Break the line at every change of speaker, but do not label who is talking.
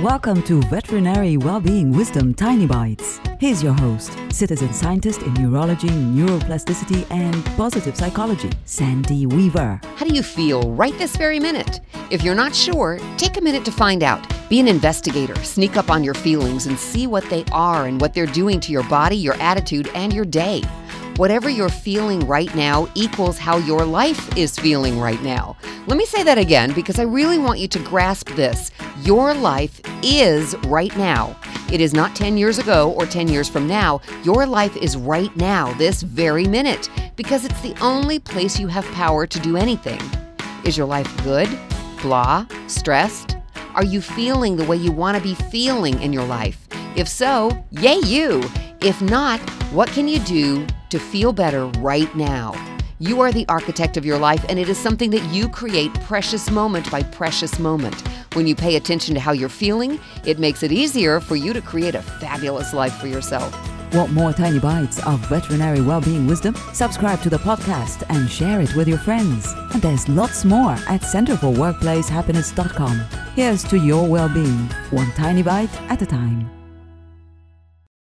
Welcome to Veterinary Wellbeing Wisdom Tiny Bites. Here's your host, citizen scientist in neurology, neuroplasticity, and positive psychology, Sandy Weaver.
How do you feel right this very minute? If you're not sure, take a minute to find out. Be an investigator, sneak up on your feelings, and see what they are and what they're doing to your body, your attitude, and your day. Whatever you're feeling right now equals how your life is feeling right now. Let me say that again because I really want you to grasp this. Your life is right now. It is not 10 years ago or 10 years from now. Your life is right now, this very minute, because it's the only place you have power to do anything. Is your life good? Blah? Stressed? Are you feeling the way you want to be feeling in your life? If so, yay you! If not, what can you do to feel better right now? You are the architect of your life, and it is something that you create precious moment by precious moment. When you pay attention to how you're feeling, it makes it easier for you to create a fabulous life for yourself.
Want more tiny bites of veterinary well-being wisdom? Subscribe to the podcast and share it with your friends. And there's lots more at centerforworkplacehappiness.com. Here's to your well-being, one tiny bite at a time.